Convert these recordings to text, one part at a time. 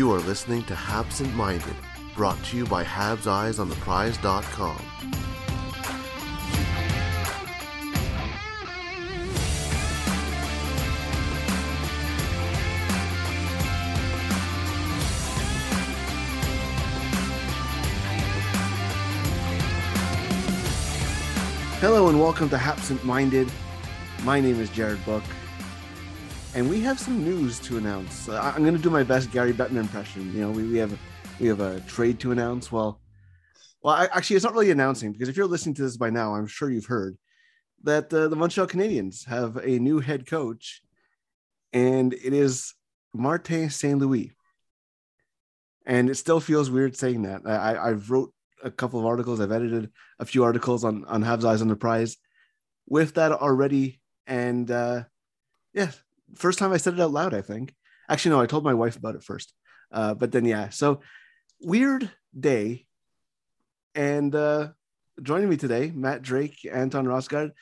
You are listening to Habsent Minded, brought to you by Habs Eyes on the Prize.com. Hello and welcome to Habsent Minded. My name is Jared Book and we have some news to announce. I'm going to do my best Gary Bettman impression. You know, we, we have we have a trade to announce. Well, well, I, actually, it's not really announcing because if you're listening to this by now, I'm sure you've heard that uh, the Montreal Canadiens have a new head coach, and it is Martin St. Louis. And it still feels weird saying that. I, I've wrote a couple of articles. I've edited a few articles on on Habs Eyes on the Prize with that already, and uh, yeah, first time I said it out loud, I think. Actually, no, I told my wife about it first. Uh, but then, yeah. So weird day. And uh, joining me today, Matt Drake, Anton Rasegård.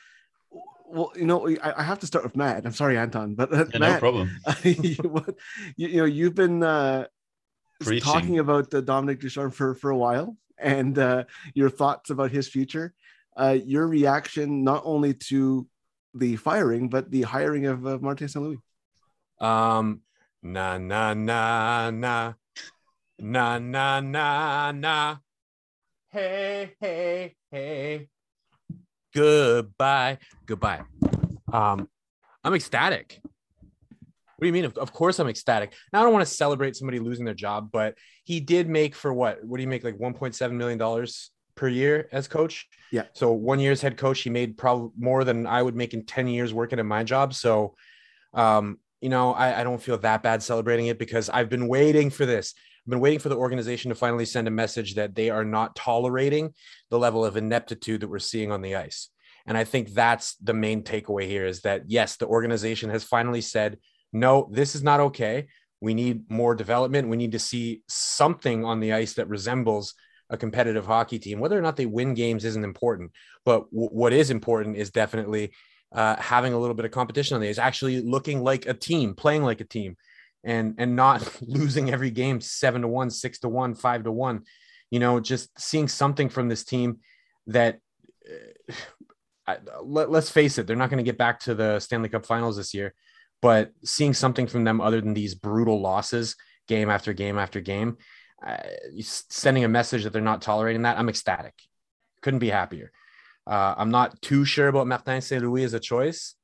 Well, you know, I, I have to start with Matt. I'm sorry, Anton, but uh, yeah, Matt, no problem. you, you, you, know, you've been uh, talking about uh, Dominique Ducharme for for a while, and uh, your thoughts about his future. Uh, your reaction not only to the firing, but the hiring of uh, Martin St. Louis. Um, na na na na na na na na. Hey hey hey. Goodbye, goodbye. Um, I'm ecstatic. What do you mean? Of, of course, I'm ecstatic. Now, I don't want to celebrate somebody losing their job, but he did make for what? What do you make? Like 1.7 million dollars per year as coach. Yeah. So one year as head coach, he made probably more than I would make in 10 years working at my job. So, um, you know, I, I don't feel that bad celebrating it because I've been waiting for this. I've been waiting for the organization to finally send a message that they are not tolerating the level of ineptitude that we're seeing on the ice. And I think that's the main takeaway here is that yes, the organization has finally said, no, this is not okay. We need more development. We need to see something on the ice that resembles a competitive hockey team. Whether or not they win games isn't important, but w- what is important is definitely uh, having a little bit of competition on the ice, actually looking like a team, playing like a team, and and not losing every game seven to one, six to one, five to one. You know, just seeing something from this team that. Uh, let, let's face it, they're not going to get back to the Stanley Cup Finals this year, but seeing something from them other than these brutal losses, game after game after game, uh, sending a message that they're not tolerating that, I'm ecstatic. Couldn't be happier. Uh, I'm not too sure about Martin St. Louis as a choice.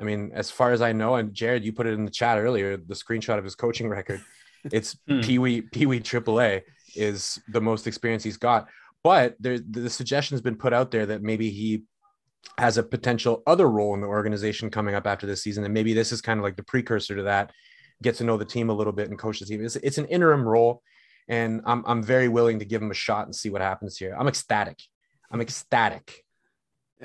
I mean, as far as I know, and Jared, you put it in the chat earlier, the screenshot of his coaching record. It's hmm. Pee Wee Pee Wee AAA is the most experience he's got. But there, the suggestion has been put out there that maybe he has a potential other role in the organization coming up after this season, and maybe this is kind of like the precursor to that. Get to know the team a little bit and coach the team. It's, it's an interim role and I'm I'm very willing to give him a shot and see what happens here. I'm ecstatic. I'm ecstatic.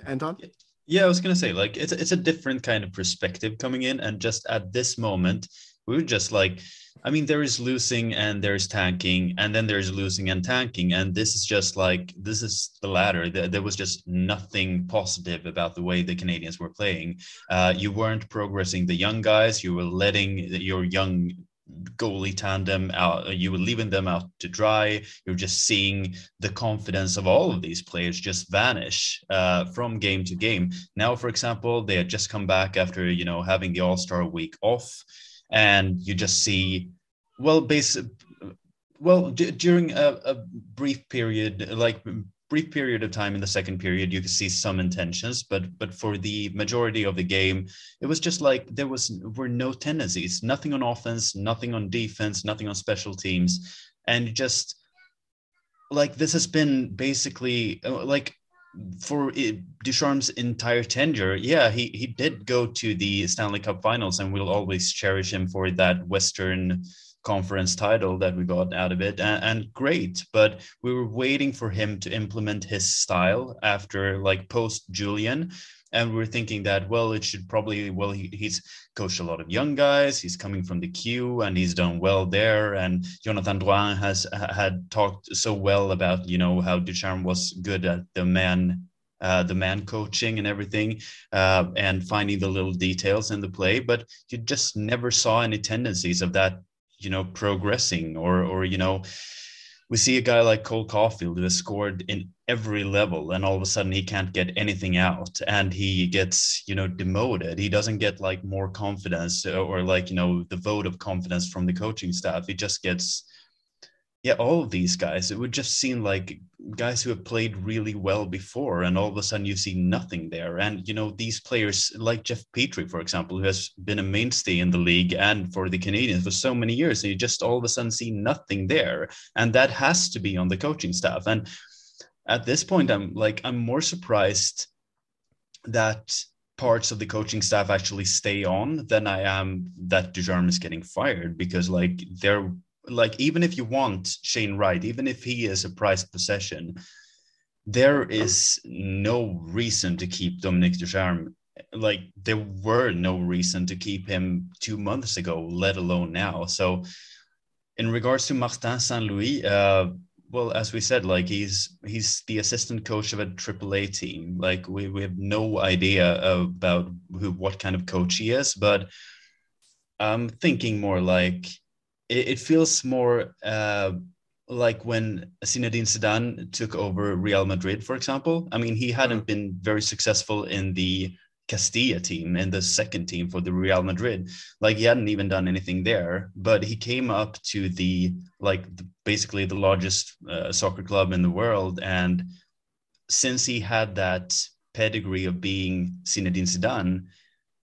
Anton? Yeah, I was gonna say like it's it's a different kind of perspective coming in, and just at this moment, we were just like, I mean, there is losing and there's tanking, and then there's losing and tanking, and this is just like this is the latter. There was just nothing positive about the way the Canadiens were playing. Uh, you weren't progressing the young guys. You were letting your young goalie tandem out you were leaving them out to dry. You're just seeing the confidence of all of these players just vanish uh, from game to game. Now for example they had just come back after you know having the all-star week off and you just see, well, basic, well, d- during a, a brief period, like brief period of time in the second period you could see some intentions but but for the majority of the game it was just like there was were no tendencies nothing on offense nothing on defense nothing on special teams. And just like this has been basically uh, like for Ducharme's entire tenure, yeah, he he did go to the Stanley Cup Finals, and we'll always cherish him for that Western conference title that we got out of it and, and, great but we were waiting for him to implement his style after like post julien and we're thinking that well it should probably well he, he's coached a lot of young guys he's coming from the q and he's done well there and jonathan drouin has had talked so well about you know how ducharme was good at the man uh, the man coaching and everything, uh, and finding the little details in the play. But you just never saw any tendencies of that you know progressing or or you know we see a guy like Cole Caufield who has scored in every level and all of a sudden he can't get anything out and he gets you know demoted. He doesn't get like more confidence or like you know the vote of confidence from the coaching staff. He just gets yeah, all of these guys, it would just seem like guys who have played really well before, and all of a sudden you see nothing there. And you know, these players like Jeff Petry, for example, who has been a mainstay in the league and for the Canadiens for so many years, and you just all of a sudden see nothing there. And that has to be on the coaching staff. And at this point, I'm like, I'm more surprised that parts of the coaching staff actually stay on than I am that Ducharme is getting fired because like they're like even if you want Shane Wright, even if he is a prized possession, there is no reason to keep Dominique Ducharme. Like there were no reason to keep him two months ago, let alone now. So, in regards to Martin Saint Louis, uh, well, as we said, like he's he's the assistant coach of a AAA team. Like we, we have no idea about who what kind of coach he is, but I'm thinking more like it, it feels more uh, like when Zinedine Zidane took over Real Madrid, for example. I mean, he hadn't mm. been very successful in the Castilla team and the second team for the Real Madrid. Like he hadn't even done anything there, but he came up to the like the, basically the largest uh, soccer club in the world, and since he had that pedigree of being Zinedine Zidane,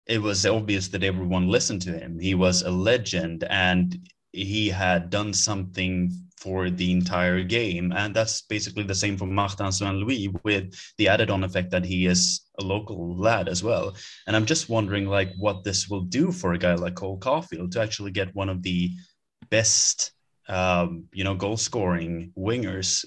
it was obvious that everyone listened to him. He was a legend, and he had done something for the entire game. And that's basically the same for Martin Saint Louis, with the added on effect that he is a local lad as well. And I'm just wondering like what this will do for a guy like Cole Caufield to actually get one of the best um, you know, goal scoring wingers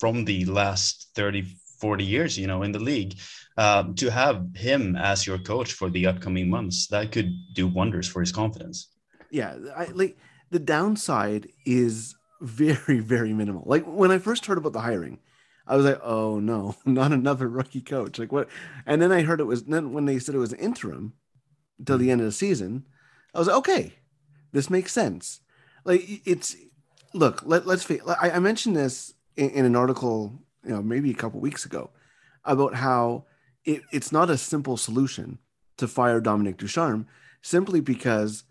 from the last 30, 40 years, you know, in the league. Um, to have him as your coach for the upcoming months, that could do wonders for his confidence. Yeah, I like the downside is very, very minimal. Like when I first heard about the hiring, I was like, oh no, not another rookie coach. Like what? And then I heard it was then when they said it was interim until the mm-hmm. end of the season, I was like, okay, this makes sense. Like it's look, let, let's face I, I mentioned this in, in, an article, you know, maybe a couple weeks ago about how it, it's not a simple solution to fire Dominique Ducharme simply because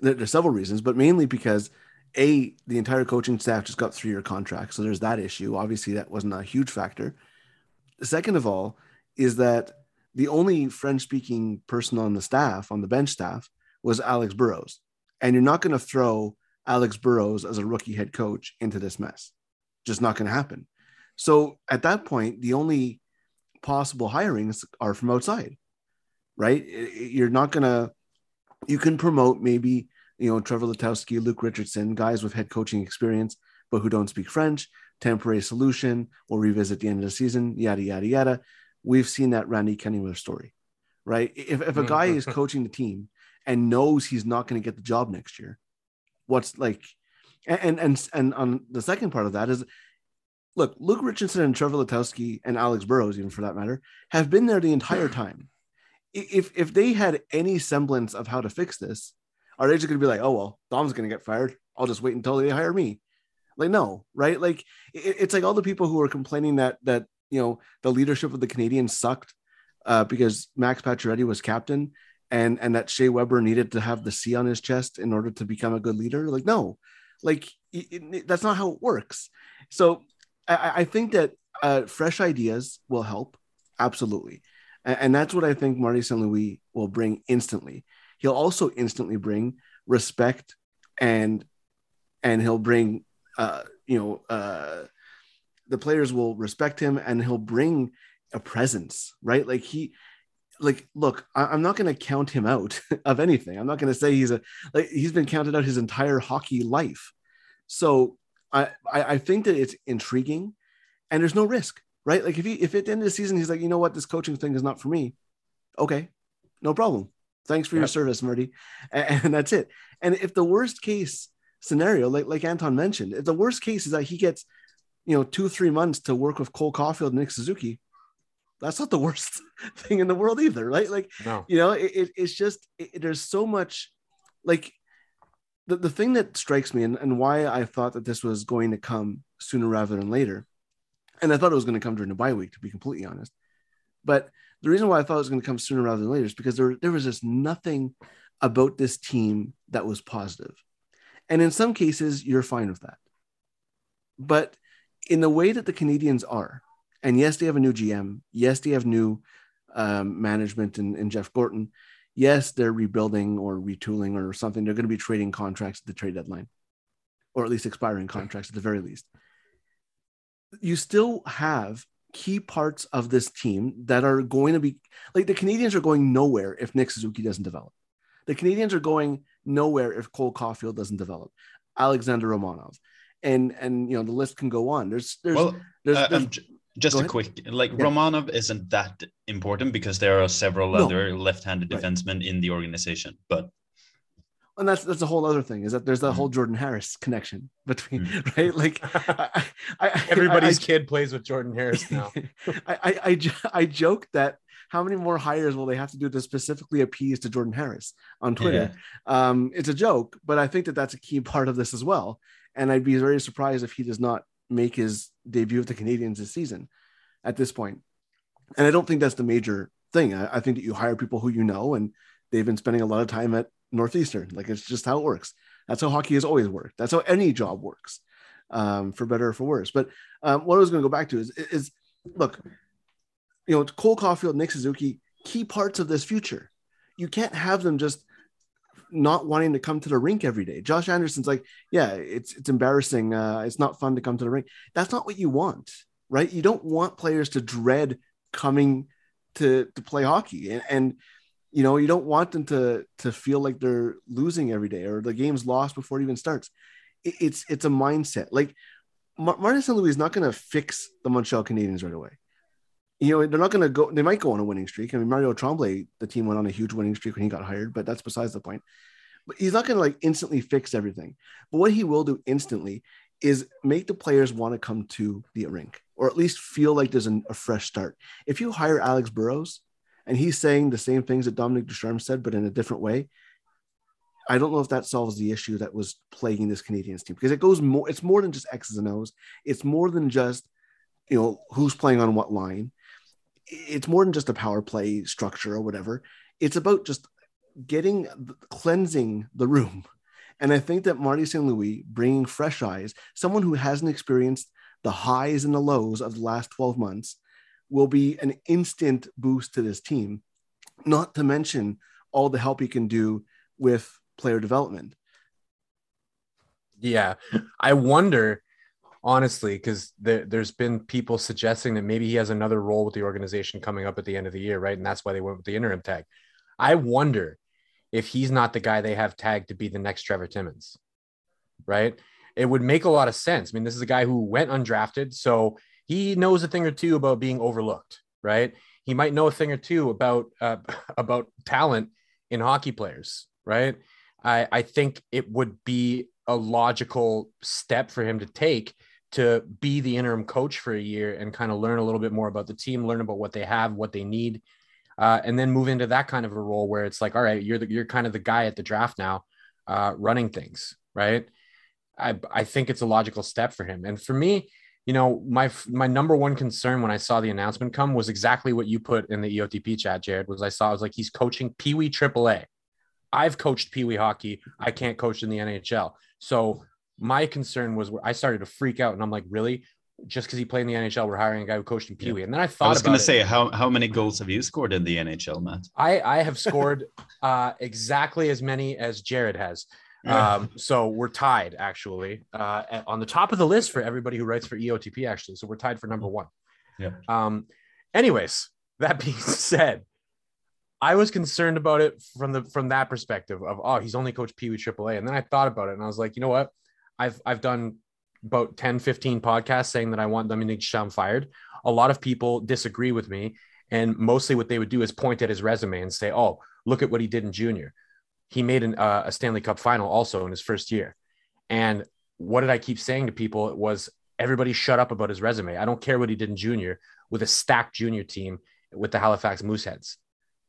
there's several reasons, but mainly because a the entire coaching staff just got three year contracts, so there's that issue. Obviously, that wasn't a huge factor. Second of all, is that the only French speaking person on the staff, on the bench staff, was Alex Burrows, and you're not going to throw Alex Burrows as a rookie head coach into this mess. Just not going to happen. So at that point, the only possible hirings are from outside, right? You're not going to you can promote maybe you know Trevor Letowski, Luke Richardson, guys with head coaching experience, but who don't speak French. Temporary solution. We'll revisit the end of the season. Yada yada yada. We've seen that Randy Cunneyworth story, right? If if a mm-hmm. guy is coaching the team and knows he's not going to get the job next year, what's like, and and and on the second part of that is look, Luke Richardson and Trevor Letowski and Alex Burrows, even for that matter, have been there the entire time if if they had any semblance of how to fix this, are they just to be like, oh well, Dom's to get fired? I'll just wait until they hire me. Like no, right? Like it, it's like all the people who are complaining that that you know the leadership of the Canadiens sucked uh, because Max Pacioretty was captain. and and that Shea Weber needed to have the C on his chest in order to become a good leader. Like, no, like it, it, that's not how it works. So I, I think that uh, fresh ideas will help absolutely, and, that's what I think Marty St. Louis will bring instantly. He'll also instantly bring respect and and he'll bring uh, you know uh, the players will respect him and he'll bring a presence, right? Like he like look I, am not to count him out of anything i'm not to say he's a like he's been counted out his entire hockey life so I i think that it's intriguing and there's no risk right like if he if at the end of the season he's like you know what this coaching thing is not for me okay no problem thanks for yep. your service marty and, and that's it and if the worst case scenario like like anton mentioned if the worst case is that he gets you know two three months to work with cole caufield and nick suzuki that's not the worst thing in the world either, right? Like, no. you know, it, it, it's just it, there's so much like the, the thing that strikes me and, and why I thought that this was going to come sooner rather than later, and I thought it was going to come during the bye week, to be completely honest. But the reason why I thought it was going to come sooner rather than later is because there, there was just nothing about this team that was positive. And in some cases, you're fine with that. But in the way that the Canadiens are, and yes, they have a new GM. Yes, they have new um, management and, in Jeff Gorton. Yes, they're rebuilding or retooling or something. They're going to be trading contracts at the trade deadline, or at least expiring contracts at the very least. You still have key parts of this team that are going to be like the Canadiens are going nowhere if Nick Suzuki doesn't develop. The Canadiens are going nowhere if Cole Caufield doesn't develop. Alexander Romanov, and and you know the list can go on. There's there's well, there's, uh, there's just a ahead. quick, like yeah. Romanov isn't that important because there are several no. other left-handed right. defensemen in the organization. But and that's that's a whole other thing is that there's that mm. whole Jordan Harris connection between mm. right like I, I, everybody's I, kid plays with Jordan Harris now. I, I I joke that how many more hires will they have to do to specifically appease to Jordan Harris on Twitter? Yeah. Um, it's a joke, but I think that that's a key part of this as well. And I'd be very surprised if he does not make his debut with the Canadiens this season at this point. And I don't think that's the major thing. I, I, think that you hire people who you know, and they've been spending a lot of time at Northeastern. Like it's just how it works. That's how hockey has always worked. That's how any job works, um, for better or for worse. But um, what I was going to go back to is, is look, you know, Cole Caufield, Nick Suzuki, key parts of this future. You can't have them just not wanting to come to the rink every day. Josh Anderson's like, yeah, it's it's embarrassing. Uh, it's not fun to come to the rink. That's not what you want, right? You don't want players to dread coming to to play hockey, and, and you know you don't want them to to feel like they're losing every day or the game's lost before it even starts. It, it's it's a mindset. Like Martin St. Louis is not going to fix the Montreal Canadiens right away you know, they're not going to go. They might go on a winning streak. I mean, Mario Tremblay, the team went on a huge winning streak when he got hired, but that's besides the point. But he's not going to like instantly fix everything. But what he will do instantly is make the players want to come to the rink, or at least feel like there's an, a fresh start. If you hire Alex Burrows, and he's saying the same things that Dominique Ducharme said, but in a different way, I don't know if that solves the issue that was plaguing this Canadiens team because it goes more. It's more than just X's and O's. It's more than just you know who's playing on what line it's more than just a power play structure or whatever. It's about just getting cleansing the room. And I think that Marty St. Louis bringing fresh eyes, someone who hasn't experienced the highs and the lows of the last 12 months, will be an instant boost to this team, not to mention all the help he can do with player development. Yeah. I wonder honestly, because there, has been people suggesting that maybe he has another role with the organization coming up at the end of the year, right? And that's why they went with the interim tag. I wonder if he's not the guy they have tagged to be the next Trevor Timmins, right? It would make a lot of sense. I mean, this is a guy who went undrafted, so he knows a thing or two about being overlooked, right? He might know a thing or two about uh, about talent in hockey players, right? I, I think it would be a logical step for him to take to be the interim coach for a year and kind of learn a little bit more about the team, learn about what they have, what they need, uh, and then move into that kind of a role where it's like, all right, you're the, you're kind of the guy at the draft now, uh, running things, right? I I think it's a logical step for him, and for me, you know, my my number one concern when I saw the announcement come was exactly what you put in the EOTP chat, Jared. Was I saw I was like, he's coaching Pee Wee AAA. I've coached Pee Wee hockey. I can't coach in the NHL. So my concern was I started to freak out, and I'm like, really? Just because he played in the NHL, we're hiring a guy who coached in Pee Wee. And then I thought I was going to say, how how many goals have you scored in the NHL, Matt? I I have scored uh, exactly as many as Jared has. Um, so we're tied actually uh, on the top of the list for everybody who writes for EOTP. Actually, so we're tied for number one. Yeah. Um. Anyways, that being said, I was concerned about it from the from that perspective of oh he's only coached Pee Wee AAA, and then I thought about it and I was like, you know what, I've I've done about 10, 15 podcasts saying that I want Dominique Ducharme fired. A lot of people disagree with me, and mostly what they would do is point at his resume and say, oh look at what he did in junior. He made an, uh, a Stanley Cup final also in his first year. And what did I keep saying to people? It was everybody shut up about his resume. I don't care what he did in junior with a stacked junior team with the Halifax Mooseheads,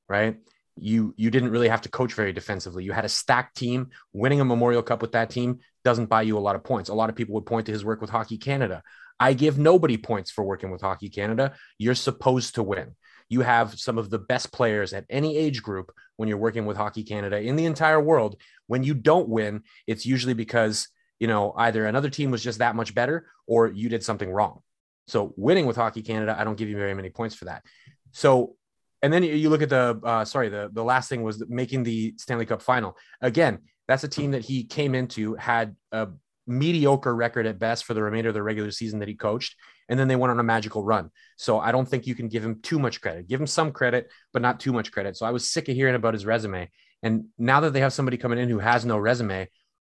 right? You you didn't really have to coach very defensively. You had a stacked team. Winning a Memorial Cup with that team doesn't buy you a lot of points. A lot of people would point to his work with Hockey Canada. I give nobody points for working with Hockey Canada. You're supposed to win. You have some of the best players at any age group when you're working with Hockey Canada in the entire world. When you don't win, it's usually because, you know, either another team was just that much better or you did something wrong. So winning with Hockey Canada, I don't give you very many points for that. So, and then you- look at the, uh, sorry, the, the last thing was making the Stanley Cup final. Again, that's a team that he came into, had a mediocre record at best for the remainder of the regular season that he coached. And then they went on a magical run. So I don't think you can give him too much credit. Give him some credit, but not too much credit. So I was sick of hearing about his resume. And now that they have somebody coming in who has no resume,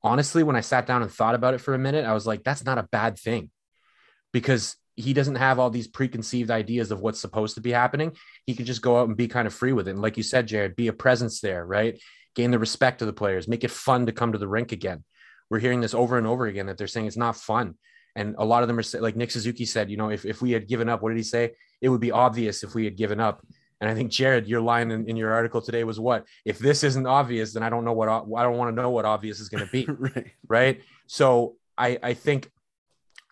honestly, when I sat down and thought about it for a minute, I was like, that's not a bad thing because he doesn't have all these preconceived ideas of what's supposed to be happening. He can just go out and be kind of free with it. And like you said, Jared, be a presence there, right? Gain the respect of the players, make it fun to come to the rink again. We're hearing this over and over again that they're saying it's not fun. And a lot of them are like Nick Suzuki said, you know, if, if we had given up, what did he say? It would be obvious if we had given up. And I think Jared, your line in, in your article today was what? If this isn't obvious, then I don't know what I don't want to know what obvious is going to be right. right? So I I think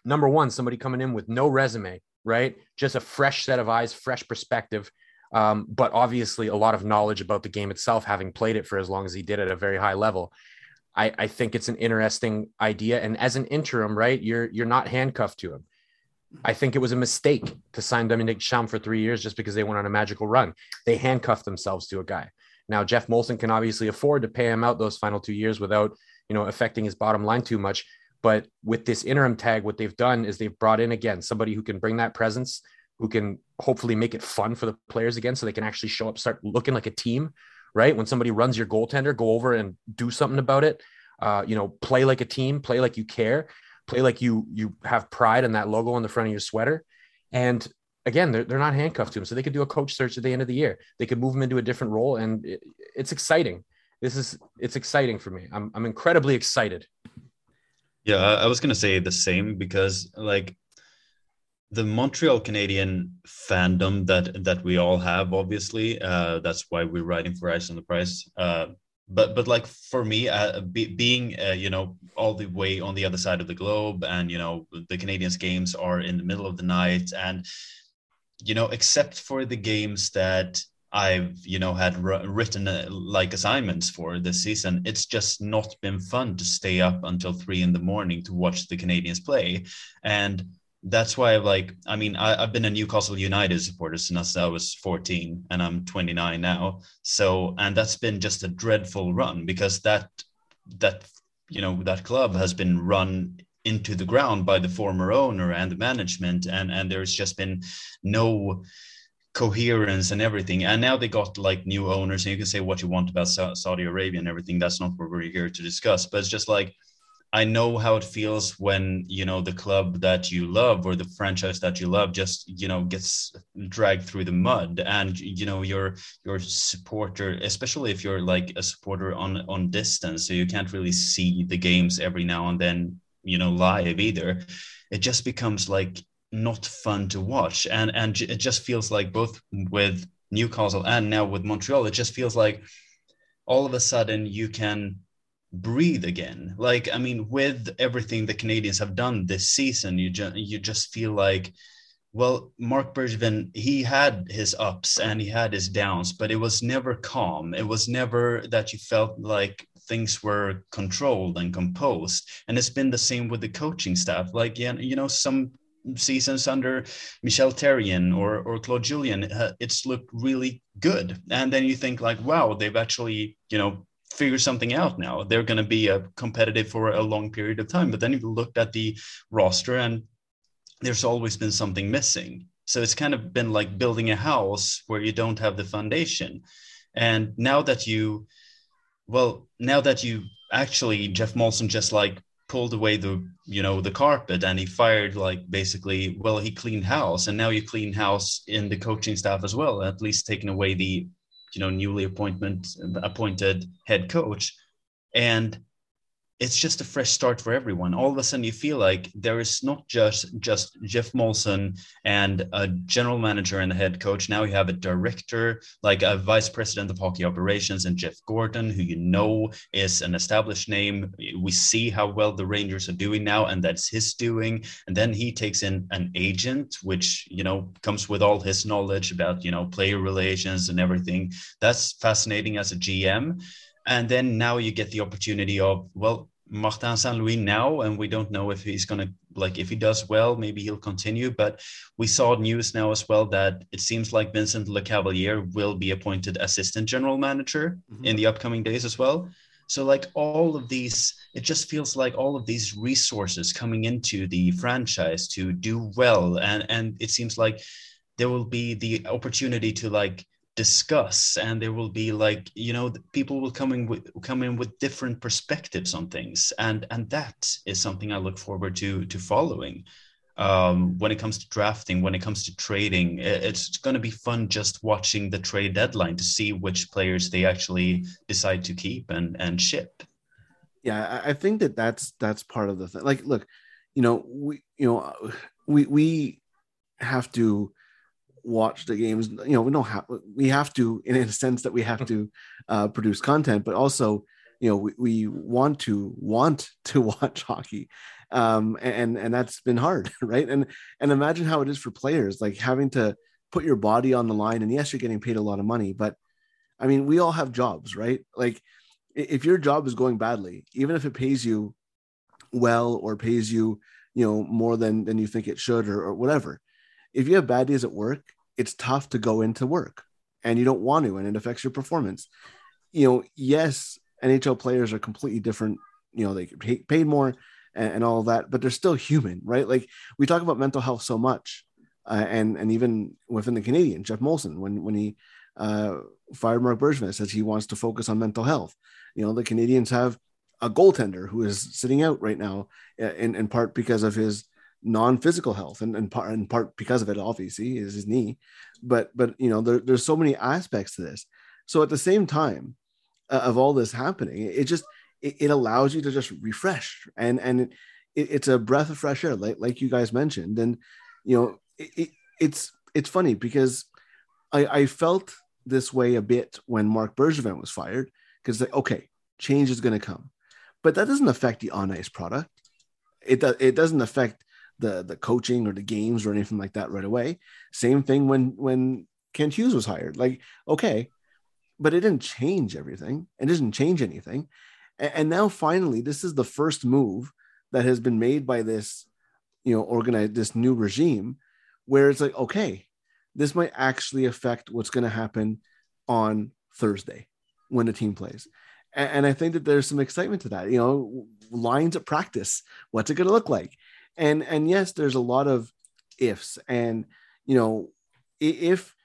number one, somebody coming in with no resume, right? Just a fresh set of eyes, fresh perspective, um, but obviously a lot of knowledge about the game itself, having played it for as long as he did at a very high level. I, I think it's an interesting idea. And as an interim, right, you're you're not handcuffed to him. I think it was a mistake to sign Dominique Ducharme for three years just because they went on a magical run. They handcuffed themselves to a guy. Now Geoff Molson can obviously afford to pay him out those final two years without you know affecting his bottom line too much. But with this interim tag, what they've done is they've brought in again somebody who can bring that presence, who can hopefully make it fun for the players again, so they can actually show up, start looking like a team. Right when somebody runs your goaltender, go over and do something about it. Uh, you know, play like a team, play like you care, play like you you have pride in that logo on the front of your sweater. And again, they're, they're not handcuffed to him, so they could do a coach search at the end of the year. They could move him into a different role, and it, it's exciting. This is it's exciting for me. I'm I'm incredibly excited. Yeah, I was gonna say the same because like the Montreal Canadian fandom that that we all have, obviously, uh, that's why we're writing for Eyes on the Prize. Uh, but but like for me, uh, be, being uh, you know all the way on the other side of the globe, and you know the Canadiens games are in the middle of the night, and you know except for the games that I've you know had written uh, like assignments for this season. It's just not been fun to stay up until three in the morning to watch the Canadiens play, and that's why like I mean I, I've been a Newcastle United supporter since I was 14, and I'm 29 now. So and that's been just a dreadful run because that that you know that club has been run into the ground by the former owner and the management and and there's just been no coherence and everything. And now they got like new owners, and you can say what you want about Sa- Saudi Arabia and everything. That's not what we're here to discuss. But it's just like I know how it feels when you know the club that you love or the franchise that you love just you know gets dragged through the mud, and you know your your supporter, especially if you're like a supporter on on distance, so you can't really see the games every now and then, you know, live either. It just becomes like not fun to watch and and it just feels like both with newcastle and now with montreal it just feels like all of a sudden you can breathe again. Like, I mean, with everything the Canadiens have done this season, you just you just feel like, well, Marc Bergevin, he had his ups and he had his downs, but it was never calm. It was never that you felt like things were controlled and composed. And it's been the same with the coaching staff. Like, yeah, you know, some seasons under Michel Therrien or or Claude Julien, uh, it's looked really good. And then you think like, wow, they've actually, you know, figure something out now. They're going to be a uh, competitive for a long period of time. But then you looked at the roster and there's always been something missing. So it's kind of been like building a house where you don't have the foundation. And now that you, well, now that you actually, Geoff Molson just like pulled away the, you know, the carpet and he fired like basically, well, he cleaned house and now you clean house in the coaching staff as well, at least taking away the you know newly appointment appointed head coach. And it's just a fresh start for everyone. All of a sudden, you feel like there is not just just Geoff Molson and a general manager and a head coach. Now you have a director, like a vice president of hockey operations, and Jeff Gorton, who you know is an established name. We see how well the Rangers are doing now, and that's his doing. And then he takes in an agent, which you know comes with all his knowledge about you know player relations and everything. That's fascinating as a GM and then now you get the opportunity of well Martin St. Louis now, and we don't know if he's going to like if he does well, maybe he'll continue. But we saw news now as well that it seems like Vincent Lecavalier will be appointed assistant general manager mm-hmm. in the upcoming days as well. So like all of these, it just feels like all of these resources coming into the franchise to do well, and and it seems like there will be the opportunity to like discuss and there will be like you know people will come in with come in with different perspectives on things and and that is something i look forward to to following um, when it comes to drafting when it comes to trading. It's going to be fun just watching the trade deadline to see which players they actually decide to keep and and ship. Yeah i think that that's that's part of the thing like look you know we you know we we have to watch the games you know we don't have we have to in a sense that we have to uh, produce content but also you know we, we want to want to watch hockey. Um and and that's been hard right? And and imagine how it is for players like having to put your body on the line and yes you're getting paid a lot of money but i mean we all have jobs right? Like if your job is going badly even if it pays you well or pays you you know more than than you think it should or, or whatever if you have bad days at work, it's tough to go into work and you don't want to, and it affects your performance. You know, yes, NHL players are completely different. You know, they get paid more and, and all that, but they're still human, right? Like we talk about mental health so much, uh, and and even within the Canadian, Geoff Molson, when when he uh, fired Marc Bergevin, says he wants to focus on mental health. You know, the Canadiens have a goaltender who is sitting out right now, uh, in in part because of his non-physical health and in part in part because of it obviously is his knee. But but you know there, there's so many aspects to this. So at the same time uh, of all this happening it just it, it, allows you to just refresh. And and it, it's a breath of fresh air like like you guys mentioned. And you know it, it's it's funny because I, I felt this way a bit when marc Bergevin was fired because like okay change is going to come. But that doesn't affect the on ice product. It, do, it doesn't affect the the coaching or the games or anything like that right away. Same thing when when Kent Hughes was hired. Like, okay, but it didn't change everything. It doesn't change anything. And, and now finally, this is the first move that has been made by this, you know, organized this new regime, where it's like, okay, this might actually affect what's going to happen on Thursday when the team plays. And, and I think that there's some excitement to that. You know, lines at practice. What's it going to look like? And and yes there's a lot of ifs and you know if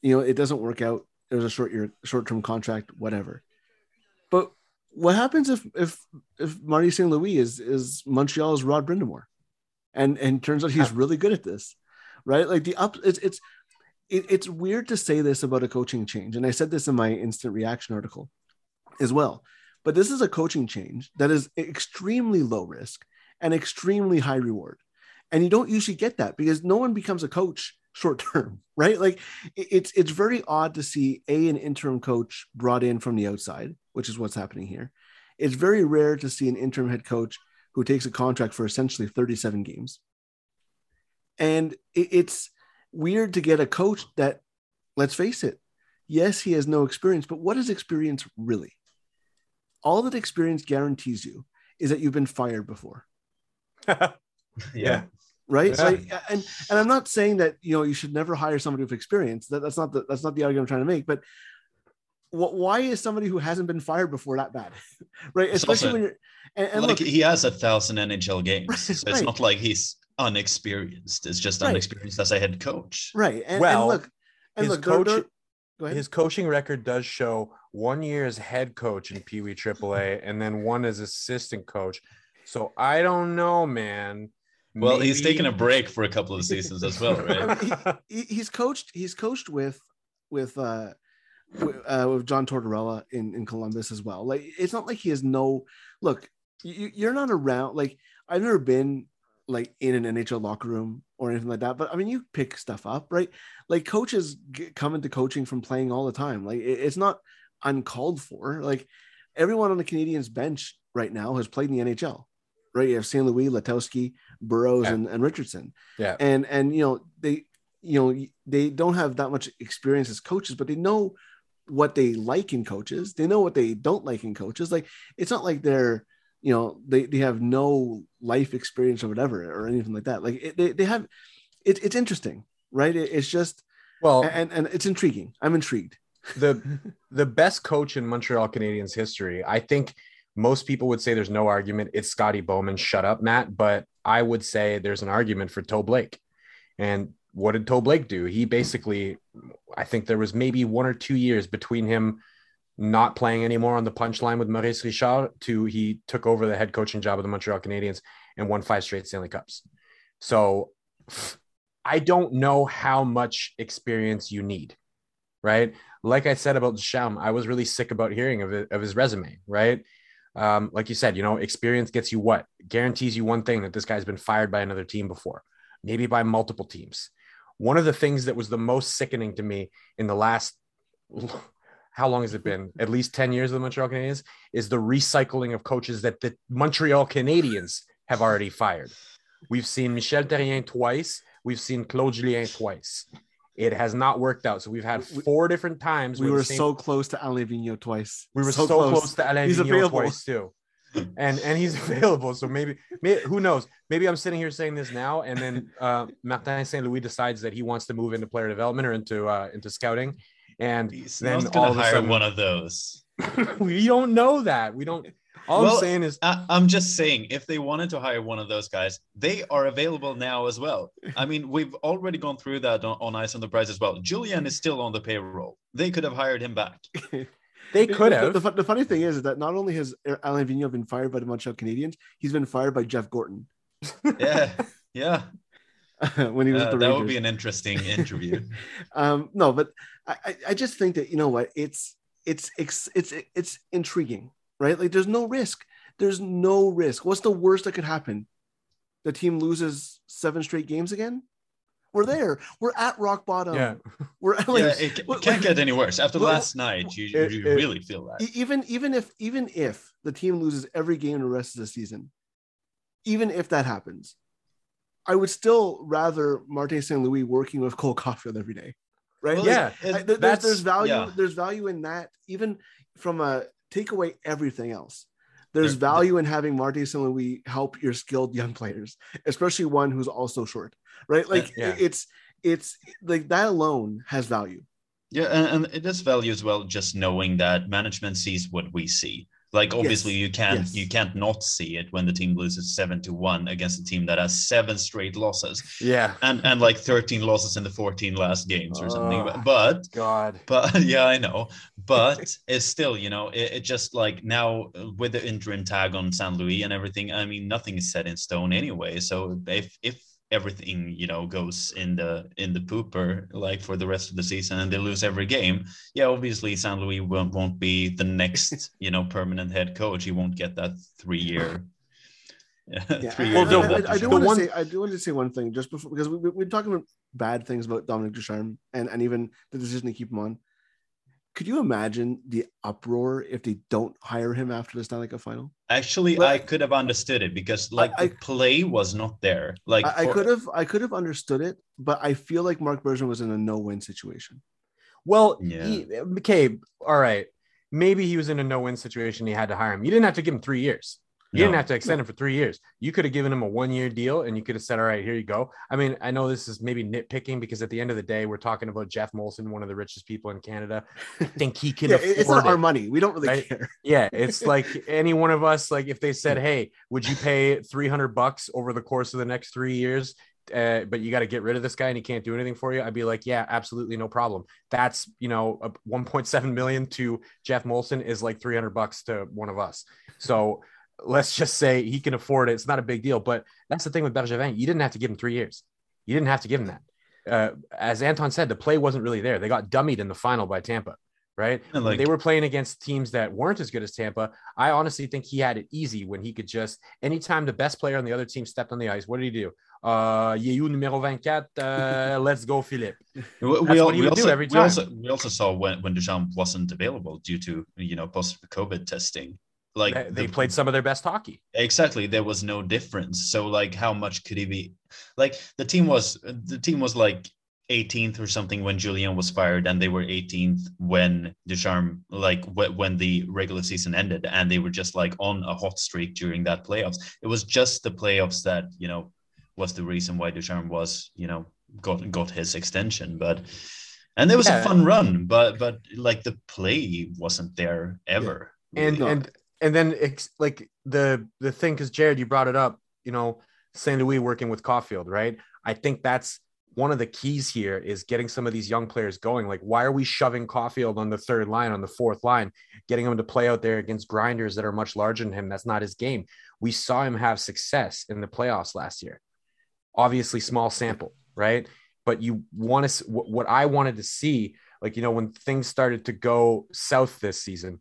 you know it doesn't work out there's a short year short term contract whatever. But what happens if if if marty st louis is is montreal's rod brind'amour and and turns out he's really good at this right? Like the up it's it's it, it's weird to say this about a coaching change. And i said this in my instant reaction article as well. But this is a coaching change that is extremely low risk and extremely high reward. And you don't usually get that because no one becomes a coach short term, right? Like it's it's very odd to see a an interim coach brought in from the outside, which is what's happening here. It's very rare to see an interim head coach who takes a contract for essentially 37 games. And it's weird to get a coach that, let's face it, yes, he has no experience, but what is experience really? All that experience guarantees you is that you've been fired before. yeah. right Yeah. Like, and and i'm not saying that you know you should never hire somebody with experience that, that's not the that's not the argument i'm trying to make but wh- why is somebody who hasn't been fired before that bad right It's especially also- when you're and, and like look he has a thousand NHL games, Right, so it's right. not like he's unexperienced. It's just Right. unexperienced as a head coach. right and, Well, and look and his look coach- they're- go ahead His coaching record does show one year as head coach in Pee Wee AAA and then one as assistant coach. So I don't know, man. Well, he's taken a break for a couple of seasons as well, right? He, he's coached he's coached with with uh with, uh, with John Tortorella in, in Columbus as well. Like it's not like he has no look. You, you're not around. Like I've never been like in an NHL locker room or anything like that. But I mean, you pick stuff up, right? Like coaches get, come into coaching from playing all the time. Like it- it's not uncalled for. Like everyone on the Canadiens bench right now has played in the NHL. Right, you have St. Louis, Letowski, Burrows, Yeah. and, and Richardson Yeah. and and you know they you know they don't have that much experience as coaches but they know what they like in coaches they know what they don't like in coaches like it's not like they're you know they, they have no life experience or whatever or anything like that like it, they, they have it, it's interesting right it, it's just Well, and and it's intriguing i'm intrigued the the best coach in Montreal Canadiens history. I think most people would say there's no argument. It's Scotty Bowman. Shut up, Matt. But I would say there's an argument for Toe Blake. And what did Toe Blake do? He basically, I think there was maybe one or two years between him not playing anymore on the punchline with Maurice Richard to he took over the head coaching job of the Montreal Canadiens and won five straight Stanley Cups. So I don't know how much experience you need, right? Like I said about Ducharme, I was really sick about hearing of it, of his resume, right? Um, like you said, you know, experience gets you what guarantees you one thing that this guy's been fired by another team before, maybe by multiple teams. One of the things that was the most sickening to me in the last, how long has it been? At least 10 years of the Montreal Canadiens is the recycling of coaches that the Montreal Canadiens have already fired. We've seen Michel Therrien twice. We've seen Claude Julien twice. It has not worked out. So we've had four different times. we were same- so close to Alain Vigneault twice we were so, close. to Alain He's Vigneault available. twice too. And and he's available. So maybe, may who knows? Maybe I'm sitting here saying this now, and then uh, Martin Saint Louis decides that he wants to move into player development or into uh, into scouting, and He's then all gonna of a hire sudden, one of those. we don't know that. We don't. All Well, I'm saying is, I, I'm just saying, if they wanted to hire one of those guys, they are available now as well. I mean, we've already gone through that on, on Eyes on the Prize as well. Julien is still on the payroll. They could have hired him back. they could have. The, fu- the funny thing is that not only has Alain Vigneault been fired by the Montreal Canadiens, he's been fired by Jeff Gorton Yeah, yeah. when he was Uh, at the that Rangers. would be an interesting interview. um, no, but I, I- I just think that you know what it's it's it's it's it's intriguing, right? Like there's no risk. There's no risk. What's the worst that could happen? The team loses seven straight games again. We're mm-hmm. there. We're at rock bottom. yeah, We're at, like, yeah, it, ca- what- can't get any worse. After Well, last night, you, it- you it- really feel that. Even even if even if the team loses every game the rest of the season, even if that happens, I would still rather Martin St. Louis working with Cole Caufield every day, right? Well, yeah. it- I- there's, there's value yeah. there's value in that even from a take away everything else there's There- value in having Marty St. Louis help your skilled young players especially one who's also short right like Yeah. it's it's like that alone has value Yeah, and, and it is value as well. Just knowing that management sees what we see. Like obviously, you can't yes. you can't not see it when the team loses seven to one against a team that has seven straight losses yeah. and and like thirteen losses in the fourteen last games or something. Oh. But God. but yeah, I know. But it's still, you know, it, it just like now with the interim tag on Saint Louis and everything. I mean, nothing is set in stone anyway. So if if everything you know goes in the in the pooper like for the rest of the season and they lose every game yeah obviously saint louis won't, won't be the next you know permanent head coach he won't get that three year three I- Well, I, I- I, do want to one- say I do want to say one thing just before because we, we, we're talking about bad things about Dominique Ducharme and, and even the decision to keep him on. could you imagine the uproar if they don't hire him after the Stanley Cup final? Actually, But- I could have understood it because like I- the play was not there. Like I, I for- could have I could have understood it, but I feel like Marc Bergevin was in a no-win situation. Well, Yeah. he, okay, all right. Maybe he was in a no-win situation. He had to hire him. You didn't have to give him three years. You didn't have to extend him for three years. You could have given him a one-year deal, and you could have said, "All right, here you go." I mean, I know this is maybe nitpicking because at the end of the day, we're talking about Geoff Molson, one of the richest people in Canada. I think he can Yeah, it- it's not our money. We don't really right? care. Yeah, it's like any one of us. Like if they said, "Hey, would you pay three hundred bucks over the course of the next three years?" Uh, but you got to get rid of this guy and he can't do anything for you. I'd be like, yeah, absolutely, no problem. That's you know, a 1.7 million to Geoff Molson is like 300 bucks to one of us. So let's just say he can afford it. It's not a big deal. But that's the thing with Bergevin. You didn't have to give him three years. You didn't have to give him that. Uh, as Anton said, the play wasn't really there. They got dummied in the final by Tampa, right? Like- they were playing against teams that weren't as good as Tampa. I honestly think he had it easy when he could just anytime the best player on the other team stepped on the ice. What did he do? Uh, numéro 24. Uh, let's go, Philippe. We, That's we, what he we would do also, every we time. also we also saw when when Ducharme wasn't available due to you know post COVID testing. Like They, they the- played some of their best hockey. exactly there was no difference. So like how much could he be? Like the team was the team was like 18th or something when Julien was fired, and they were 18th when Ducharme like wh- when the regular season ended, and they were just like on a hot streak during that playoffs. It was just the playoffs that you know was the reason why Ducharme was you know got got his extension, but. And it was Yeah. a fun run, but but like the play wasn't there ever. and No. and and then ex- like the the thing because jared you brought it up you know st louis working with caufield right? I think that's one of the keys here is getting some of these young players going. Like why are we shoving caufield on the third line on the fourth line getting him to play out there against grinders that are much larger than him? That's not his game. We saw him have success in the playoffs last year. Obviously small sample right? But you want to what i wanted to see like you know when things started to go south this season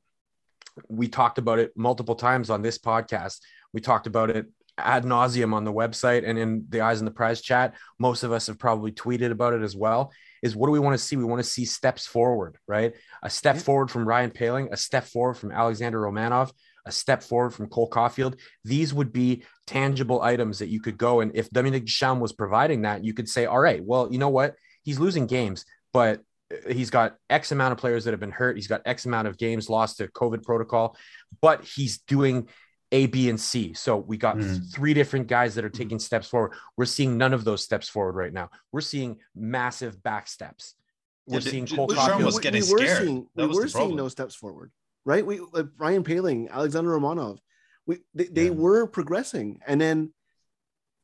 we talked about it multiple times on this podcast. We talked about it ad nauseum on the website and in the Eyes on the Prize chat. Most of us have probably tweeted about it as well. Is what do we want to see? We want to see steps forward, right? A step Yeah. forward from Ryan Poehling, a step forward from Alexander Romanov, a step forward from Cole Caufield. These would be tangible items that you could go and if Dominique Ducharme was providing that, you could say, all right, well, you know what? He's losing games, but he's got X amount of players that have been hurt. He's got X amount of games lost to COVID protocol, but he's doing A, B, and C. So we got Mhm. three different guys that are taking steps forward. We're seeing none of those steps forward right now. We're seeing massive back steps. We're Yeah, seeing Cole D- Ducharme Caufield. was getting were scared. seeing That we was were the seeing no steps forward, right? We like Brian Poehling, Alexander Romanov, we they, they Yeah. were progressing, and then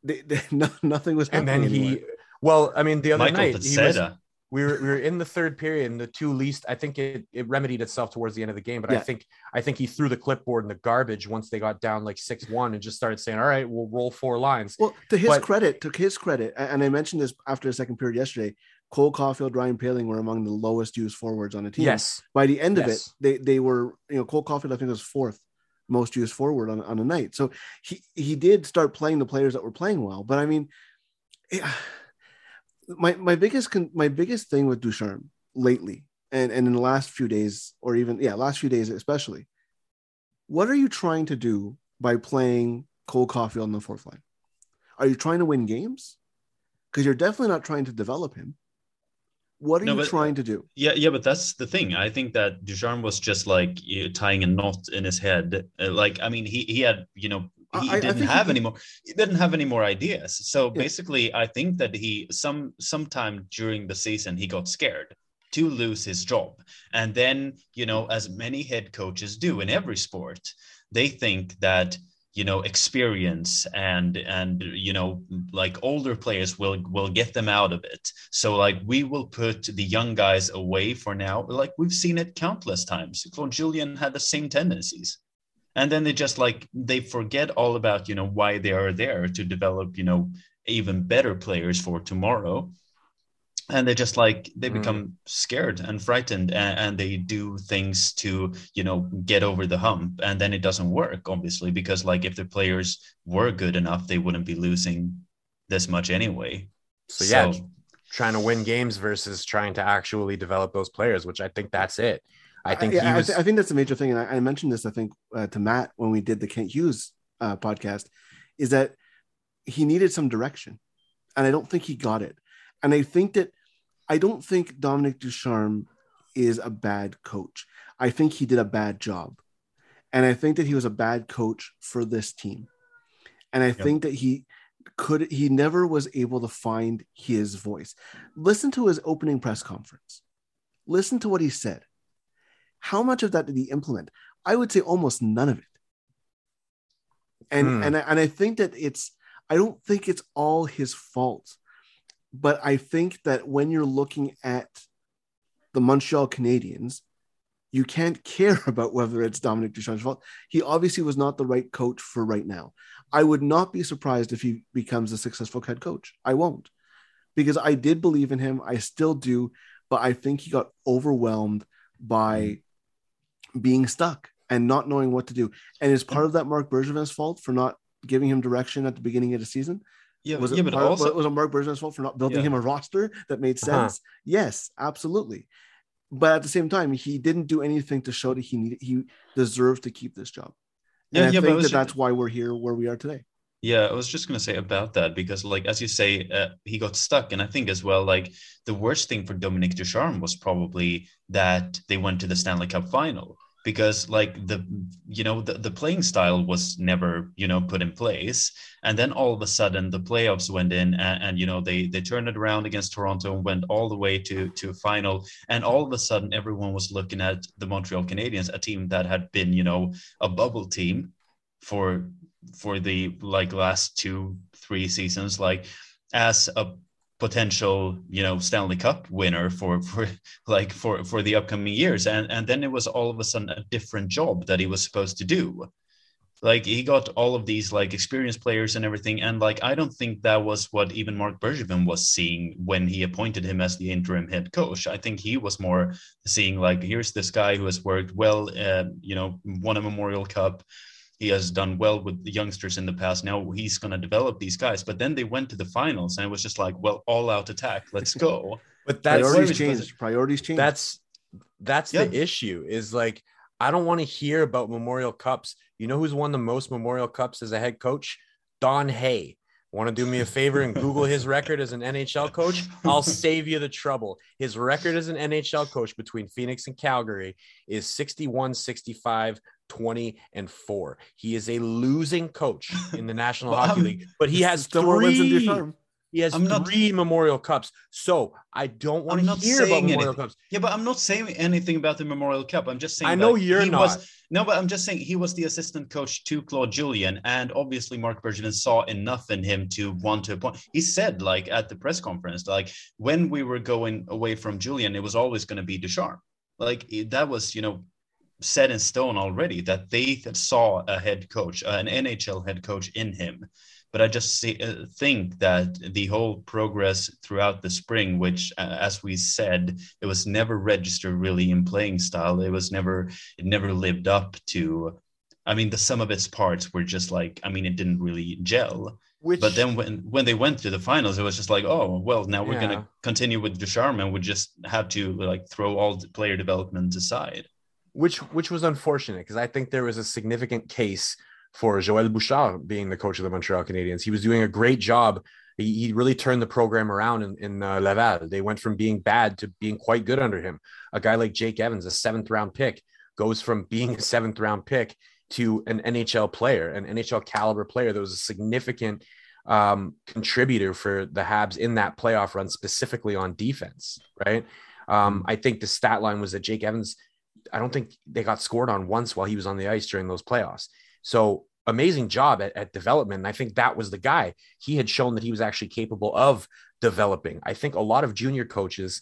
they, they, no, nothing was and happening. then he, well, I mean, the other Michael night he was, Pezzetta. We were we were in the third period and the two least i think it, it remedied itself towards the end of the game but i think i think he threw the clipboard in the garbage once they got down like 6-1 and just started saying all right we'll roll four lines Well, to his But- credit, to his credit, and I mentioned this after the second period yesterday. Cole Caufield, Ryan Poehling were among the lowest used forwards on the team. yes By the end of it, they they were you know Cole Caufield I think was fourth most used forward on on the night. So he he did start playing the players that were playing well. But I mean, yeah, my my biggest con- my biggest thing with Ducharme lately, and and in the last few days, or even yeah, last few days especially, what are you trying to do by playing Cole Caufield on the fourth line? Are you trying to win games? Because you're definitely not trying to develop him. What are No, you but- trying to do? Yeah, yeah, but that's the thing. I think that Ducharme was just like you know, tying a knot in his head. Uh, like, I mean, he he had, you know, he I- I didn't think have he- any more. He didn't have any more ideas. So Yeah. basically, I think that he some sometime during the season he got scared to lose his job, and then you know, as many head coaches do in every sport, they think that you know experience and and you know like older players will will get them out of it so like we will put the young guys away for now like we've seen it countless times claude julien had the same tendencies and then they just like they forget all about you know why they are there to develop you know even better players for tomorrow and they just like they Mhm. become scared and frightened and, and they do things to you know get over the hump and then it doesn't work obviously because like if the players were good enough they wouldn't be losing this much anyway so yeah So- trying to win games versus trying to actually develop those players, which I think that's it. I think I, he I, th- I think that's a major thing, and I, I mentioned this I think uh, to Matt when we did the Kent Hughes uh, podcast, is that he needed some direction, and I don't think he got it. And I think that I don't think Dominique Ducharme is a bad coach. I think he did a bad job, and I think that he was a bad coach for this team. And I think that he could he never was able to find his voice. Listen to his opening press conference. Listen to what he said. How much of that did he implement? I would say almost none of it. And Hmm. and I, and I think that it's I don't think it's all his fault, but I think that when you're looking at the Montreal Canadiens, you can't care about whether it's Dominique Ducharme's fault. He obviously was not the right coach for right now. I would not be surprised if he becomes a successful head coach. I won't, because I did believe in him. I still do, but I think he got overwhelmed by being stuck and not knowing what to do. And is part of that Marc Bergevin's fault for not giving him direction at the beginning of the season? Yeah, was it yeah, but also was it Marc Bergevin's fault for not building Yeah. him a roster that made Uh-huh. sense? Yes, absolutely. But at the same time, he didn't do anything to show that he needed he deserved to keep this job. And Yeah, I yeah, think that that's why we're here where we are today. Yeah, I was just gonna say about that because, like, as you say, uh, he got stuck, and I think as well, like, the worst thing for Dominique Ducharme was probably that they went to the Stanley Cup final because, like, the you know the, the playing style was never you know put in place, and then all of a sudden the playoffs went in, and, and you know they they turned it around against Toronto and went all the way to to a final, and all of a sudden everyone was looking at the Montreal Canadiens, a team that had been you know a bubble team for for the like last two three seasons like as a potential you know stanley cup winner for for like for for the upcoming years. And and then it was all of a sudden a different job that he was supposed to do. Like he got all of these like experienced players and everything. And like i don't think that was what even marc bergevin was seeing when he appointed him as the interim head coach. I think he was more seeing like here's this guy who has worked well uh, you know won a memorial cup he has done well with the youngsters in the past. Now he's going to develop these guys. But then they went to the finals, and it was just like, well, all out attack, let's go. but that's Priorities Priorities- changed. Priorities changed. that's that's Yeah. the issue is like i don't want to hear about memorial cups you know who's won the most memorial cups as a head coach don hay want to do me a favor and google his record as an nhl coach i'll save you the trouble his record as an nhl coach between phoenix and calgary is 61 65 20 and 4 he is a losing coach in the national hockey I'm- league but he has still more wins than three he has I'm not- three memorial cups so i don't want to not hear about memorial anything. cups Yeah, but I'm not saying anything about the Memorial Cup. I'm just saying I know you're he not. Was, no, but I'm just saying he was the assistant coach to Claude Julien, and obviously Marc Bergevin saw enough in him to want to appoint. He said, like at the press conference, like when we were going away from Julien, it was always going to be Ducharme. Like that was, you know, set in stone already that they th- saw a head coach, uh, an NHL head coach in him. But I just see, uh, think that the whole progress throughout the spring, which, uh, as we said, it was never registered really in playing style. It was never, it never lived up to. I mean, the sum of its parts were just like, I mean, it didn't really gel. which But then when when they went to the finals, it was just like, oh well, now we're Yeah. gonna continue with Ducharme, and we just have to like throw all the player development aside. Which which was unfortunate because I think there was a significant case for Joël Bouchard being the coach of the Montreal Canadiens. He was doing a great job. He, he really turned the program around in, in uh, Laval. They went from being bad to being quite good under him. A guy like Jake Evans, a seventh round pick, goes from being a seventh round pick to an NHL player, an NHL caliber player that was a significant um, contributor for the Habs in that playoff run, specifically on defense. Right. Um, I think the stat line was that Jake Evans I don't think they got scored on once while he was on the ice during those playoffs. So amazing job at, at development. And I think that was the guy. He had shown that he was actually capable of developing. I think a lot of junior coaches,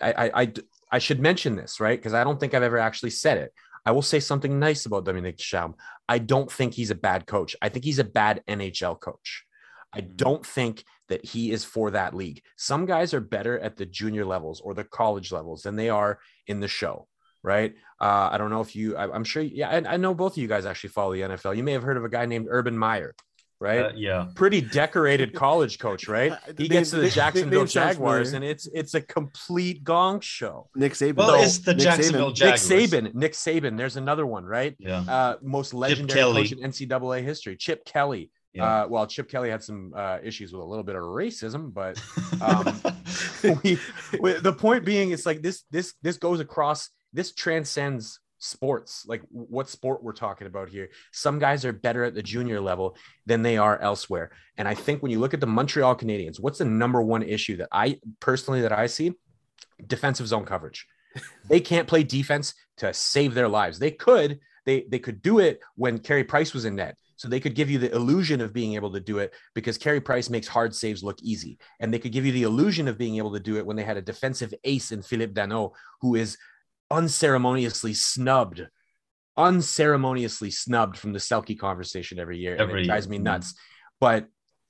I, I, I, I should mention this, right? Because I don't think I've ever actually said it. I will say something nice about Dominique Ducharme. I don't think he's a bad coach. I think he's a bad NHL coach. I mm-hmm. don't think that he is for that league. Some guys are better at the junior levels or the college levels than they are in the show right? Uh, I don't know if you, I, am sure, yeah, I, I know both of you guys actually follow the NFL. You may have heard of a guy named Urban Meyer. right? Uh, yeah. Pretty decorated college coach, right? He Name- gets to the name- Jacksonville name Jaguars, and it's it's a complete gong show. Nick Saban. Well, So, it's the Nick Jacksonville Saban. Jaguars. Nick Saban, Nick Saban. There's another one, right? Yeah. Uh, most legendary Kelly. coach in NCAA history, Chip Kelly. Yeah. Uh, well, Chip Kelly had some uh, issues with a little bit of racism, but um, we, we- the point being, it's like this this this goes across. This transcends sports. Like what sport we're talking about here. Some guys are better at the junior level than they are elsewhere. And I think when you look at the Montreal Canadiens, what's the number one issue that I personally that I see? Defensive zone coverage. They can't play defense to save their lives. They could. They they could do it when Carey Price was in net. So they could give you the illusion of being able to do it because Carey Price makes hard saves look easy. And they could give you the illusion of being able to do it when they had a defensive ace in Phillip Danault, who is unceremoniously snubbed, unceremoniously snubbed from the Selke conversation every year. and Every it drives me mm-hmm. nuts. But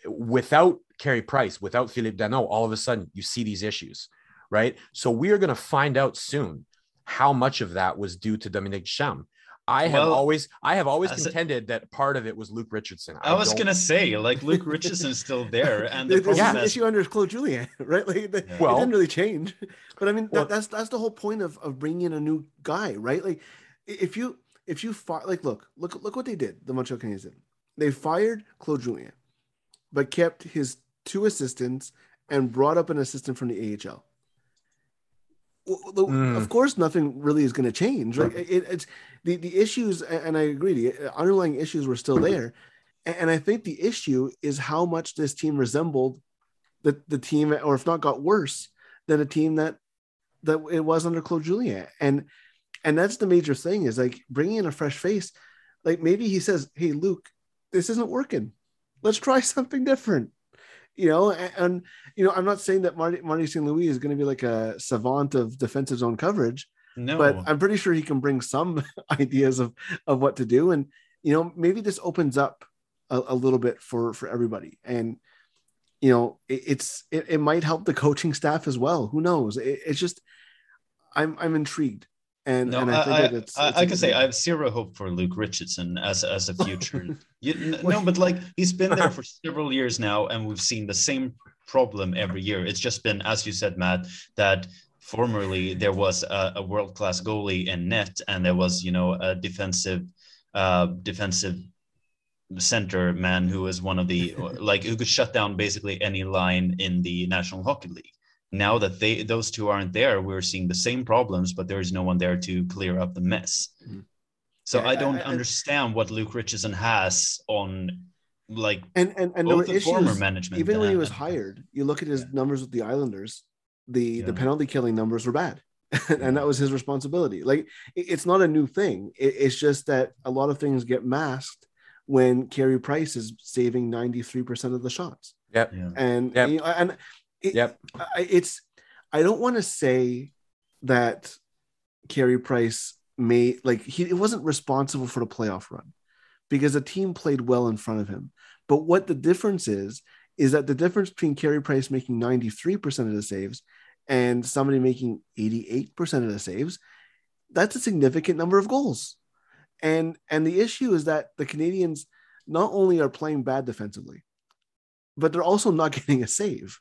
without Carey Price, without Phillip Danault, all of a sudden you see these issues, right? So we are going to find out soon how much of that was due to Dominique Ducharme. I have Well, always, I have always as a- contended that part of it was Luke Richardson. I was gonna say, like Luke Richardson's still there, and the this is problem the is, issue under Claude Julien, right? Like the, Yeah. Well- it didn't really change, but I mean Well- that, that's that's the whole point of of bringing in a new guy, right? Like if you if you fi- like look look look what they did, the Montreal Canadiens did. They fired Claude Julien, but kept his two assistants and brought up an assistant from the AHL. Well, Mm. Of course, nothing really is going to change. Right? It, it's the the issues, and I agree. The underlying issues were still there, and I think the issue is how much this team resembled the the team, or if not got worse than a team that that it was under Claude Julien. And and that's the major thing is like bringing in a fresh face. Like maybe he says, "Hey, Luke, this isn't working. Let's try something different." You know, and, and you know, I'm not saying that Marty Marty St. Louis is going to be like a savant of defensive zone coverage, no, but I'm pretty sure he can bring some ideas of of what to do, and you know maybe this opens up a, a little bit for for everybody, and you know it, it's it, it might help the coaching staff as well. Who knows? It, it's just I'm I'm intrigued, and no, and I, I think I, that it's, I, it's can say. I have zero hope for Luke Richardson as as a future. you, no, but like he's been there for several years now, and we've seen the same problem every year. It's just been, as you said, Matt, that formerly there was a, a world class goalie in net, and there was you know a defensive uh, defensive center man who was one of the like who could shut down basically any line in the National Hockey League. Now that they those two aren't there, we're seeing the same problems, but there is no one there to clear up the mess. Mhm. So Yeah, I don't I- I- understand what Luke Richardson has on like and and and both the former issues management. even when he was hired. You look at his Yeah. numbers with the Islanders, the the penalty killing numbers were bad, and that was his responsibility. Like it's not a new thing. It's just that a lot of things get masked when Carey Price is saving ninety three percent of the shots, Yep. Yeah. and Yep. you know, and it, Yep. I, it's I don't want to say that Carey Price made like he it wasn't responsible for the playoff run because the team played well in front of him. But what the difference is is that the difference between Carey Price making 93% of the saves and somebody making 88% of the saves, that's a significant number of goals. And and the issue is that the Canadiens not only are playing bad defensively, but they're also not getting a save.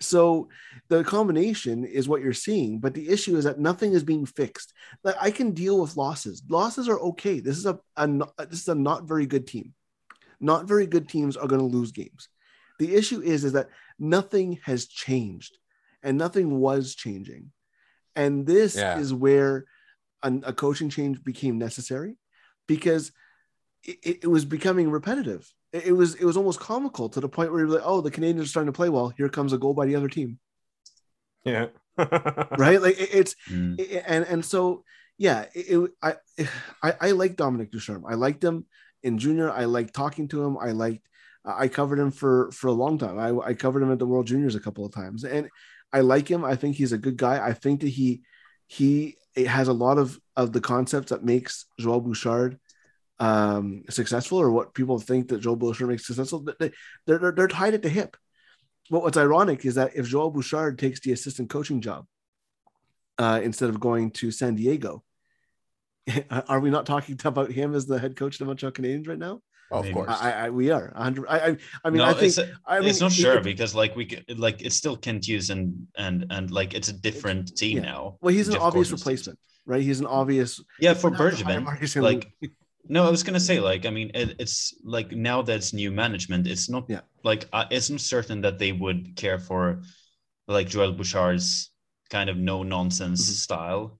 So the combination is what you're seeing, but the issue is that nothing is being fixed. Like I can deal with losses. Losses are okay. This is a, a this is a not very good team. Not very good teams are going to lose games. The issue is is that nothing has changed, and nothing was changing, and this Yeah. is where an, a coaching change became necessary, because it- it was becoming repetitive. It, it was it was almost comical to the point where you're like, oh, the Canadiens are starting to play well. Here comes a goal by the other team, Yeah. right? Like it- it's Mm. I- and and so yeah it, it- I, I i like dominique ducharme i liked him in junior i liked talking to him i liked i covered him for for a long time i, I covered him at the world juniors a couple of times and i like him i think he's a good guy i think that he he it has a lot of of the concepts that makes joel bouchard um successful or what people think that joel bouchard makes successful they, they're, they're, they're tied at the hip but what's ironic is that if joel bouchard takes the assistant coaching job uh, instead of going to San Diego. Are we not talking about him as the head coach of the Montreal Canadiens right now? Oh, of course. I, I we are 100. I I, I mean no, I think it's, I mean it's not sure it- because like we could, like it's still Kent Hughes and and and like it's a different team yeah. now. well he's an Jeff obvious Gorton's team. replacement, right? He's an obvious Yeah, for We're not gonna Bergevin, like Louis. No, I was gonna say like I mean it, it's like now that it's new management, it's not Yeah. like uh, it's not certain that they would care for like Joel Bouchard's kind of no nonsense Mhm. style.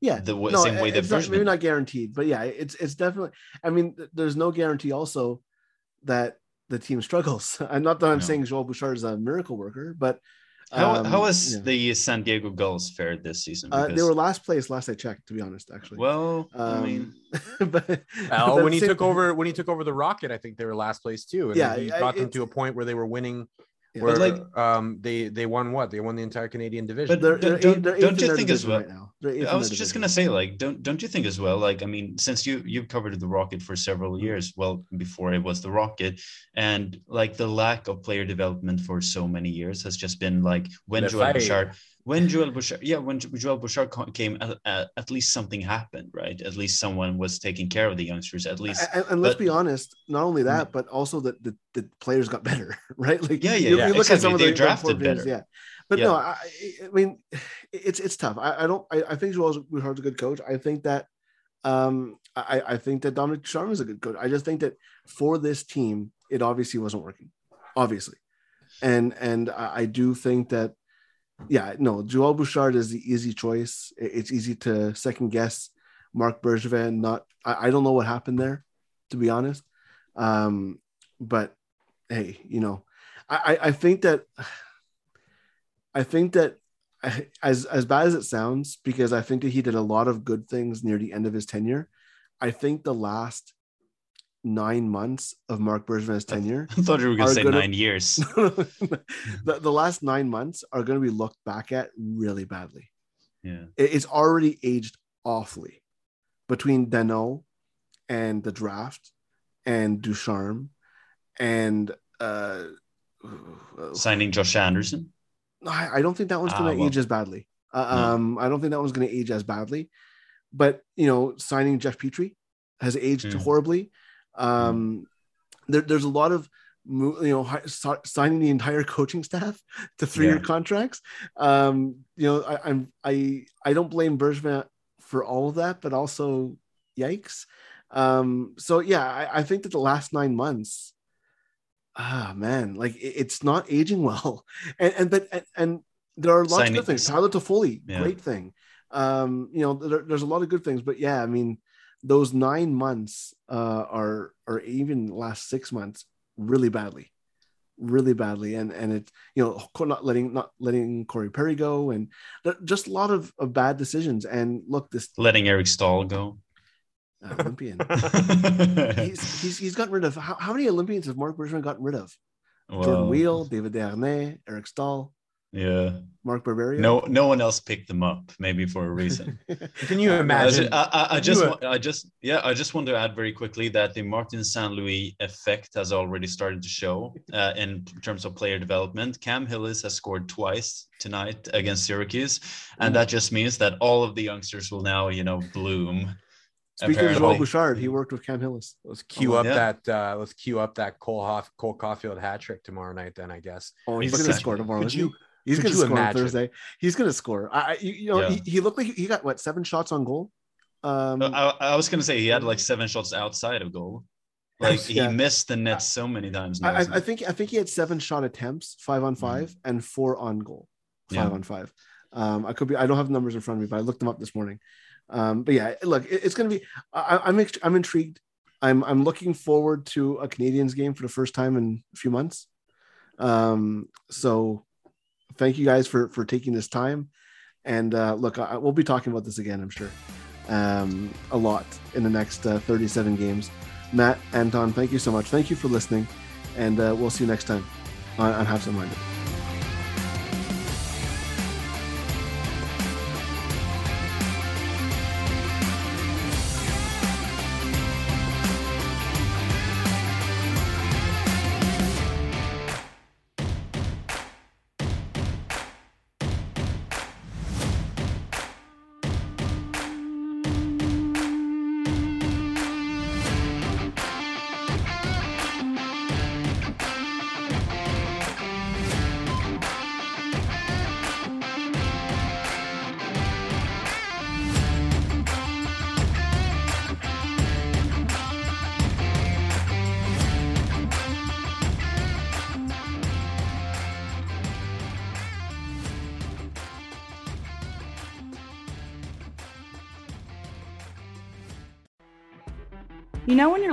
yeah The w- no, same way that maybe not guaranteed, but yeah, it's it's definitely. I mean, th- there's no guarantee also that the team struggles. I'm not that I'm No. saying Joel Bouchard is a miracle worker, but How um, how has yeah. the San Diego Gulls fared this season? Uh, they were last place last I checked, to be honest. Actually, well, um, I mean, but, Well, but when he same- took over, when he took over the Rocket, I think they were last place too. And Yeah, he I- them it's- to a point where they were winning. Yeah. Where But, like- um, they they won what? They won the entire Canadian division. But they're, don't- they're, don't- eight, they're don't you think as well- right now. I was just gonna say, like, don't don't you think as well? Like, I mean, since you you've covered the Rocket for several years, well, before it was the Rocket, and like the lack of player development for so many years has just been like when Le Joel Fay. Bouchard, when Joel Bouchard, yeah, when Joel Bouchard came, at, at, least something happened, right? At least someone was taking care of the youngsters. At least, and, and let's but- Mm. be honest, not only that, but also that the, the players got better, right? Like Yeah, yeah, you, yeah, you look at some of They the drafted better. yeah. But Yeah. no, I, I mean, it's it's tough. I, I don't. I, I think Joel Bouchard's a good coach. I think that, um, I, I think that Dominique Ducharme is a good coach. I just think that for this team, it obviously wasn't working, obviously, and and I, I do think that, yeah, no, Joel Bouchard is the easy choice. It's easy to second guess Marc Bergevin. Not, I, I don't know what happened there, to be honest. Um, but hey, you know, I, I- I think that I think that as as bad as it sounds, because I think that he did a lot of good things near the end of his tenure. I think the last nine months of Marc Bergevin's tenure, I thought you were gonna say gonna- nine years. the, the last nine months are going to be looked back at really badly. Yeah, It- It's already aged awfully between Danault and the draft and Ducharme and uh, signing Josh Anderson. I, I don't think that one's Ah, going to well. age as badly. Uh, No. Um, I don't think that one's going to age as badly. But you know, signing Jeff Petry has aged Mm. horribly. Um, there, there's a lot of you know signing the entire coaching staff to three-year Yeah. contracts. Um, you know, I, I'm I I don't blame Bergman for all of that, but also yikes. Um, so yeah, I, I think that the last nine months, ah man, like it- it's not aging well. And and but and, and there are lots Signing- of good things. Tyler Toffoli, Yeah. great thing. Um, you know, there, there's a lot of good things, but yeah, I mean, those nine months uh, are or even last six months really badly, really badly, and and it you know not letting not letting Corey Perry go, and just a lot of, of bad decisions. And look, this Letting Eric Staal go. uh, Olympian, he's, he's he's gotten rid of how, how many Olympians have Mark Bergevin gotten rid of? Jordan Weal, David Desharnais, Eric Staal, Yeah. Mark Barberio. No, no one else picked them up. Maybe for a reason. Can you I, imagine? I, I- I just, you- I just, yeah, I just want to add very quickly that the Martin St. Louis effect has already started to show uh, in terms of player development. Cam Hillis has scored twice tonight against Syracuse, and that just means that all of the youngsters will now, you know, bloom. Speaking of Joel. Bouchard, he worked with Cam Hillis. Let's cue Oh, up yeah. that. Uh, let's cue up that Cole Hoff, Cole Caufield hat trick tomorrow night. Then I guess. Oh, he's But going to score tomorrow. Could you? He? He's going to score on? Thursday. He's going to score. I, you, you know, Yeah. he, he looked like he got what seven shots on goal. Um, Uh, I, I was gonna say he had like seven shots outside of goal. Like he Yeah. missed the net so many times. now, I, I- think I think he had seven shot attempts, five on 5 and four on goal, five Mm-hmm. Yeah. on five. Um, I could be. I don't have the numbers in front of me, but I looked them up this morning. Um, but yeah, look, it- it's going to be. I, I'm I'm intrigued. I'm I'm looking forward to a Canadiens game for the first time in a few months. Um, so thank you guys for for taking this time. And uh, look, I, we'll be talking about this again, I'm sure, um, a lot in the next uh, 37 games. Matt, Anton, thank you so much. Thank you for listening, and uh, we'll see you next time on, on Habsent Minded.